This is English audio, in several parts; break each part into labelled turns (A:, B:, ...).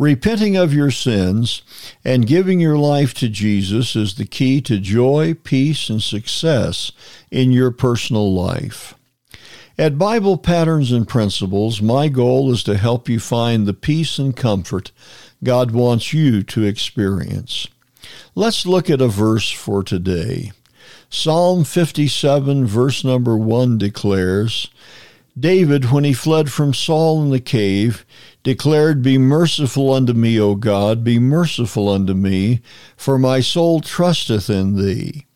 A: Repenting of your sins and giving your life to Jesus is the key to joy, peace, and success in your personal life. At Bible Patterns and Principles, my goal is to help you find the peace and comfort God wants you to experience. Let's look at a verse for today. Psalm 57, verse number 1 declares, David, when he fled from Saul in the cave, declared, Be merciful unto me, O God, be merciful unto me, for my soul trusteth in thee.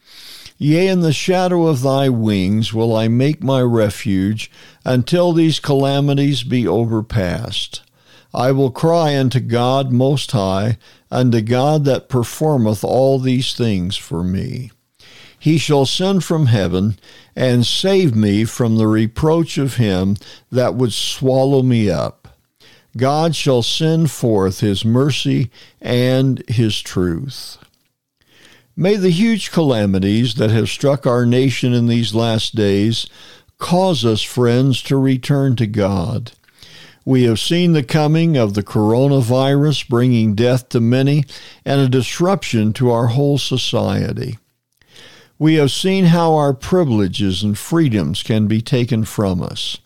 A: Yea, in the shadow of thy wings will I make my refuge until these calamities be overpast. I will cry unto God Most High, unto God that performeth all these things for me. He shall send from heaven and save me from the reproach of him that would swallow me up. God shall send forth his mercy and his truth. May the huge calamities that have struck our nation in these last days cause us, friends, to return to God. We have seen the coming of the coronavirus bringing death to many and a disruption to our whole society. We have seen how our privileges and freedoms can be taken from us.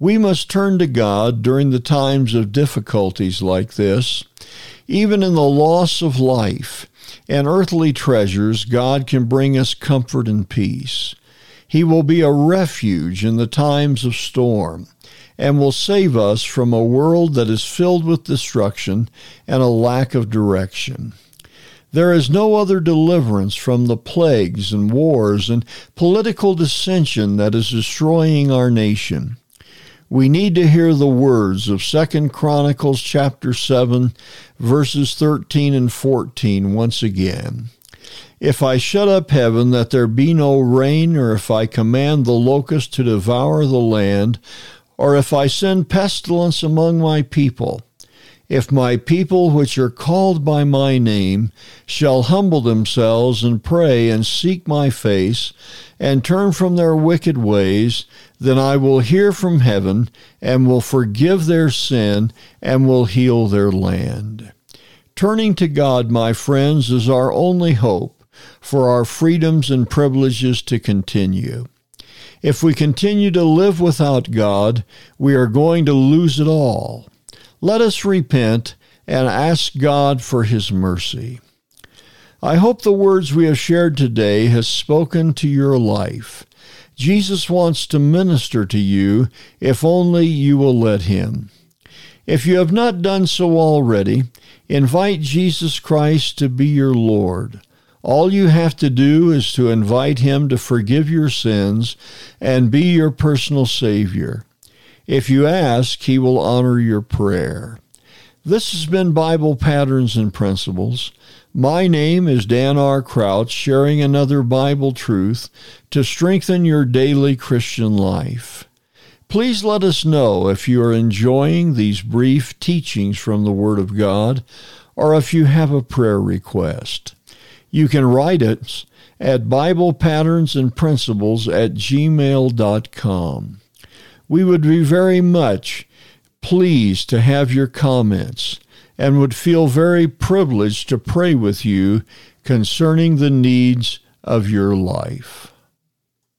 A: We must turn to God during the times of difficulties like this. Even in the loss of life and earthly treasures, God can bring us comfort and peace. He will be a refuge in the times of storm and will save us from a world that is filled with destruction and a lack of direction. There is no other deliverance from the plagues and wars and political dissension that is destroying our nation. We need to hear the words of 2 Chronicles chapter 7 verses 13 and 14 once again. If I shut up heaven that there be no rain, or if I command the locust to devour the land, or if I send pestilence among my people, if my people, which are called by my name, shall humble themselves and pray and seek my face, and turn from their wicked ways, then I will hear from heaven, and will forgive their sin, and will heal their land. Turning to God, my friends, is our only hope for our freedoms and privileges to continue. If we continue to live without God, we are going to lose it all. Let us repent and ask God for his mercy. I hope the words we have shared today has spoken to your life. Jesus wants to minister to you if only you will let him. If you have not done so already, invite Jesus Christ to be your Lord. All you have to do is to invite him to forgive your sins and be your personal Savior. If you ask, He will honor your prayer. This has been Bible Patterns and Principles. My name is Dan R. Crouch, sharing another Bible truth to strengthen your daily Christian life. Please let us know if you are enjoying these brief teachings from the Word of God or if you have a prayer request. You can write us at Bible Patterns and Principles at gmail.com. We would be very much pleased to have your comments and would feel very privileged to pray with you concerning the needs of your life.